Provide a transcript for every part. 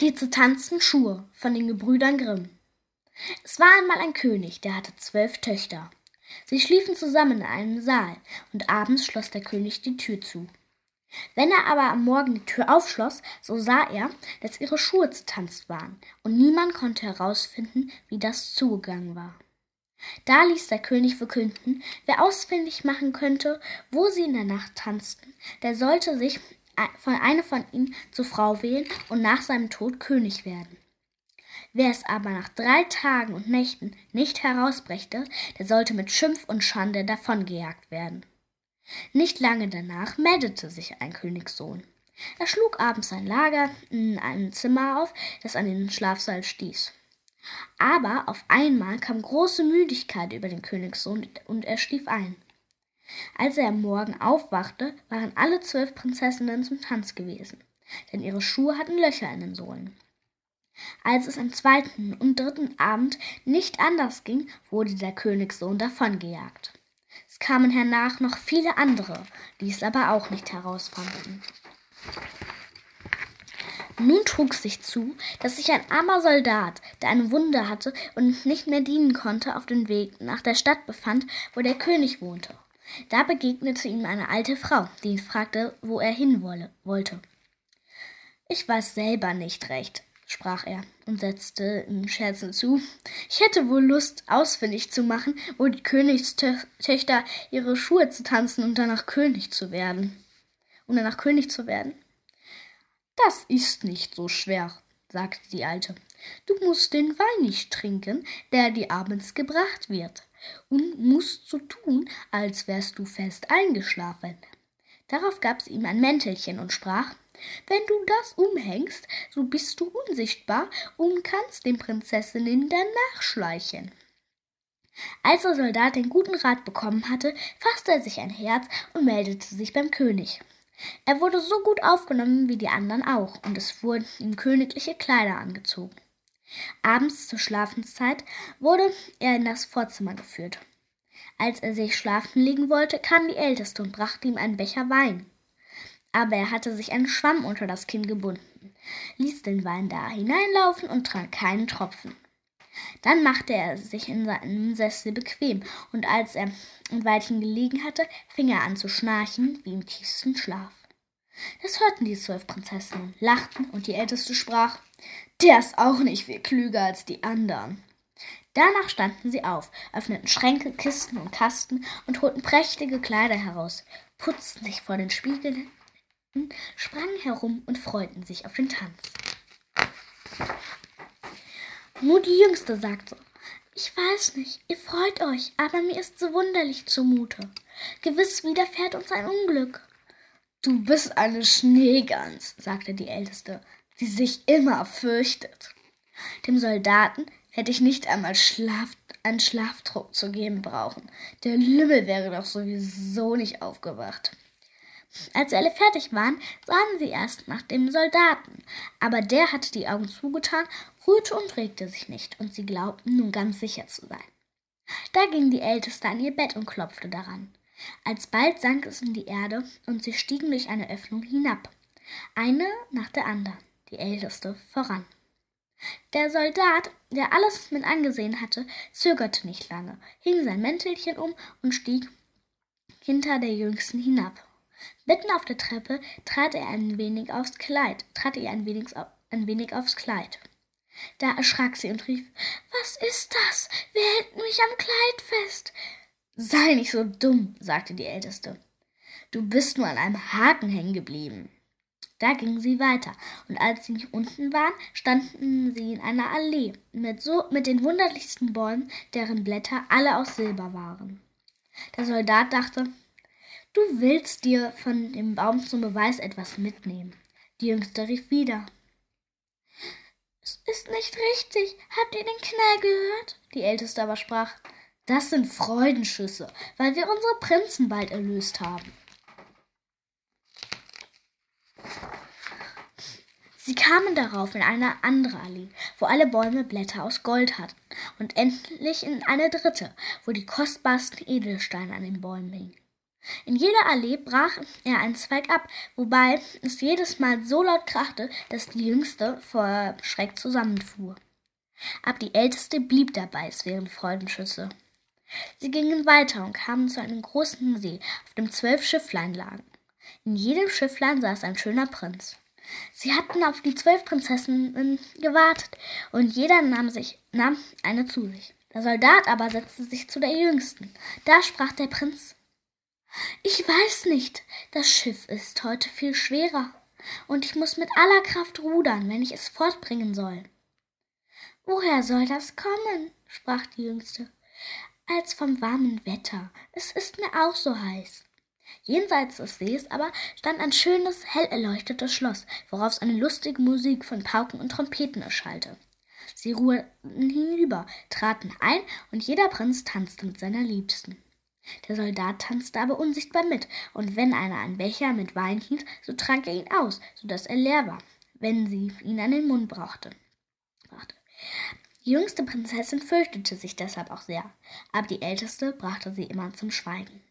Die zertanzten Schuhe von den Gebrüdern Grimm. Es war einmal ein König, der hatte zwölf Töchter. Sie schliefen zusammen in einem Saal, und abends schloss der König die Tür zu. Wenn er aber am Morgen die Tür aufschloss, so sah er, dass ihre Schuhe zertanzt waren, und niemand konnte herausfinden, wie das zugegangen war. Da ließ der König verkünden, wer ausfindig machen könnte, wo sie in der Nacht tanzten, der sollte sich eine von ihnen zur Frau wählen und nach seinem Tod König werden. Wer es aber nach drei Tagen und Nächten nicht herausbrächte, der sollte mit Schimpf und Schande davongejagt werden. Nicht lange danach meldete sich ein Königssohn. Er schlug abends sein Lager in einem Zimmer auf, das an den Schlafsaal stieß. Aber auf einmal kam große Müdigkeit über den Königssohn und er schlief ein. Als er am Morgen aufwachte, waren alle zwölf Prinzessinnen zum Tanz gewesen, denn ihre Schuhe hatten Löcher in den Sohlen. Als es am zweiten und dritten Abend nicht anders ging, wurde der Königssohn davongejagt. Es kamen hernach noch viele andere, die es aber auch nicht herausfanden. Nun trug sich zu, dass sich ein armer Soldat, der eine Wunde hatte und nicht mehr dienen konnte, auf dem Weg nach der Stadt befand, wo der König wohnte. Da begegnete ihm eine alte Frau, die ihn fragte, wo er hin wollte. Ich weiß selber nicht recht, sprach er und setzte in Scherzen zu. Ich hätte wohl Lust, ausfindig zu machen, wo die Königstöchter ihre Schuhe zu tanzen und danach König zu werden. Um danach König zu werden? Das ist nicht so schwer, sagte die Alte. Du musst den Wein nicht trinken, der dir abends gebracht wird, und musst so tun, als wärst du fest eingeschlafen. Darauf gab sie ihm ein Mäntelchen und sprach wenn du das umhängst, so bist du unsichtbar und kannst den Prinzessinnen danach schleichen. Als der Soldat den guten Rat bekommen hatte, fasste er sich ein Herz und meldete sich beim König. Er wurde so gut aufgenommen wie die anderen auch, und es wurden ihm königliche Kleider angezogen. Abends zur Schlafenszeit wurde er in das Vorzimmer geführt. Als er sich schlafen legen wollte, kam die Älteste und brachte ihm einen Becher Wein aber er hatte sich einen Schwamm unter das Kinn gebunden, ließ den Wein da hineinlaufen und trank keinen Tropfen. Dann machte er sich in seinem Sessel bequem, und als er ein Weilchen gelegen hatte, fing er an zu schnarchen wie im tiefsten Schlaf. Das hörten die zwölf Prinzessinnen, lachten, und die älteste sprach Der ist auch nicht viel klüger als die anderen. Danach standen sie auf, öffneten Schränke, Kisten und Kasten und holten prächtige Kleider heraus, putzten sich vor den Spiegeln sprangen herum und freuten sich auf den Tanz. Nur die Jüngste sagte, ich weiß nicht, ihr freut euch, aber mir ist so wunderlich zumute. Gewiss widerfährt uns ein Unglück. Du bist eine Schneegans, sagte die Älteste, die sich immer fürchtet. Dem Soldaten hätte ich nicht einmal Schlaf, einen Schlafdruck zu geben brauchen. Der Lümmel wäre doch sowieso nicht aufgewacht. Als alle fertig waren, sahen sie erst nach dem Soldaten, aber der hatte die Augen zugetan, ruhte und regte sich nicht, und sie glaubten nun ganz sicher zu sein. Da ging die Älteste an ihr Bett und klopfte daran. Alsbald sank es in die Erde, und sie stiegen durch eine Öffnung hinab, eine nach der anderen, die Älteste voran. Der Soldat, der alles mit angesehen hatte, zögerte nicht lange, hing sein Mäntelchen um und stieg hinter der Jüngsten hinab. Mitten auf der Treppe trat er ein wenig aufs Kleid, trat ihr ein wenig, ein wenig aufs Kleid. Da erschrak sie und rief Was ist das? Wer hält mich am Kleid fest? Sei nicht so dumm, sagte die Älteste. Du bist nur an einem Haken hängen geblieben. Da gingen sie weiter, und als sie unten waren, standen sie in einer Allee mit, so, mit den wunderlichsten Bäumen, deren Blätter alle aus Silber waren. Der Soldat dachte, Du willst dir von dem Baum zum Beweis etwas mitnehmen. Die Jüngste rief wieder. Es ist nicht richtig. Habt ihr den Knall gehört? Die Älteste aber sprach. Das sind Freudenschüsse, weil wir unsere Prinzen bald erlöst haben. Sie kamen darauf in eine andere Allee, wo alle Bäume Blätter aus Gold hatten, und endlich in eine dritte, wo die kostbarsten Edelsteine an den Bäumen hingen. In jeder Allee brach er einen Zweig ab, wobei es jedes Mal so laut krachte, dass die Jüngste vor Schreck zusammenfuhr. Aber die Älteste blieb dabei, es wären Freudenschüsse. Sie gingen weiter und kamen zu einem großen See, auf dem zwölf Schifflein lagen. In jedem Schifflein saß ein schöner Prinz. Sie hatten auf die zwölf Prinzessinnen gewartet, und jeder nahm sich nahm eine zu sich. Der Soldat aber setzte sich zu der jüngsten. Da sprach der Prinz Ich weiß nicht, das Schiff ist heute viel schwerer, und ich muss mit aller Kraft rudern, wenn ich es fortbringen soll. Woher soll das kommen? sprach die jüngste. Als vom warmen Wetter. Es ist mir auch so heiß. Jenseits des Sees aber stand ein schönes, hell erleuchtetes Schloss, woraus eine lustige Musik von Pauken und Trompeten erschallte. Sie ruhten hinüber, traten ein, und jeder Prinz tanzte mit seiner Liebsten. Der Soldat tanzte aber unsichtbar mit, und wenn einer einen Becher mit Wein hielt, so trank er ihn aus, so dass er leer war, wenn sie ihn an den Mund brachte. Die jüngste Prinzessin fürchtete sich deshalb auch sehr, aber die älteste brachte sie immer zum Schweigen.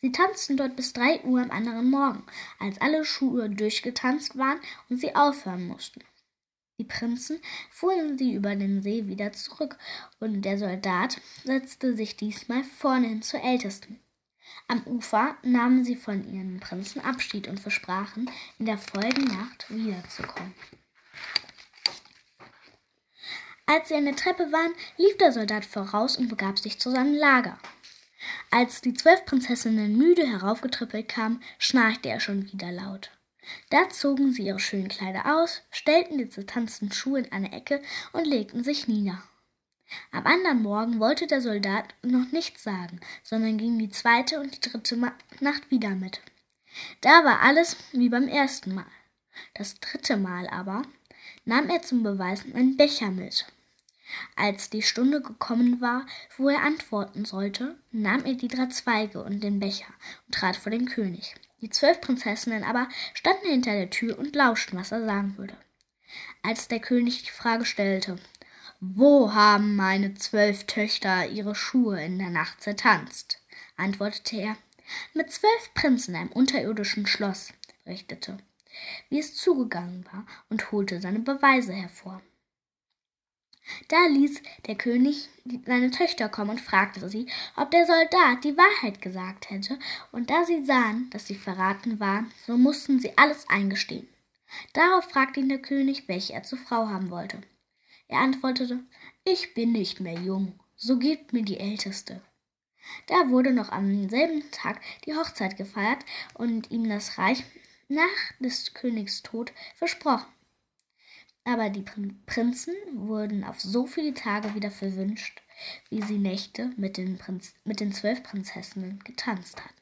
Sie tanzten dort bis drei Uhr am anderen Morgen, als alle Schuhe durchgetanzt waren und sie aufhören mussten. Die Prinzen fuhren sie über den See wieder zurück, und der Soldat setzte sich diesmal vornehin zur Ältesten. Am Ufer nahmen sie von ihren Prinzen Abschied und versprachen, in der folgenden Nacht wiederzukommen. Als sie an der Treppe waren, lief der Soldat voraus und begab sich zu seinem Lager. Als die zwölf Prinzessinnen müde heraufgetrippelt kamen, schnarchte er schon wieder laut. Da zogen sie ihre schönen Kleider aus, stellten die zertanzten Schuhe in eine Ecke und legten sich nieder. Am anderen Morgen wollte der Soldat noch nichts sagen, sondern ging die zweite und die dritte Nacht wieder mit. Da war alles wie beim ersten Mal. Das dritte Mal aber nahm er zum Beweis einen Becher mit. Als die Stunde gekommen war, wo er antworten sollte, nahm er die drei Zweige und den Becher und trat vor den König. Die zwölf Prinzessinnen aber standen hinter der Tür und lauschten, was er sagen würde. Als der König die Frage stellte, wo haben meine zwölf Töchter ihre Schuhe in der Nacht zertanzt? antwortete er, mit zwölf Prinzen in einem unterirdischen Schloss, richtete, wie es zugegangen war, und holte seine Beweise hervor. Da ließ der König seine Töchter kommen und fragte sie, ob der Soldat die Wahrheit gesagt hätte, und da sie sahen, dass sie verraten waren, so mussten sie alles eingestehen. Darauf fragte ihn der König, welche er zur Frau haben wollte. Er antwortete, ich bin nicht mehr jung, so gebt mir die Älteste. Da wurde noch am selben Tag die Hochzeit gefeiert und ihm das Reich nach des Königs Tod versprochen. Aber die Prinzen wurden auf so viele Tage wieder verwünscht, wie sie Nächte mit den, Prinz mit den zwölf Prinzessinnen getanzt hatten.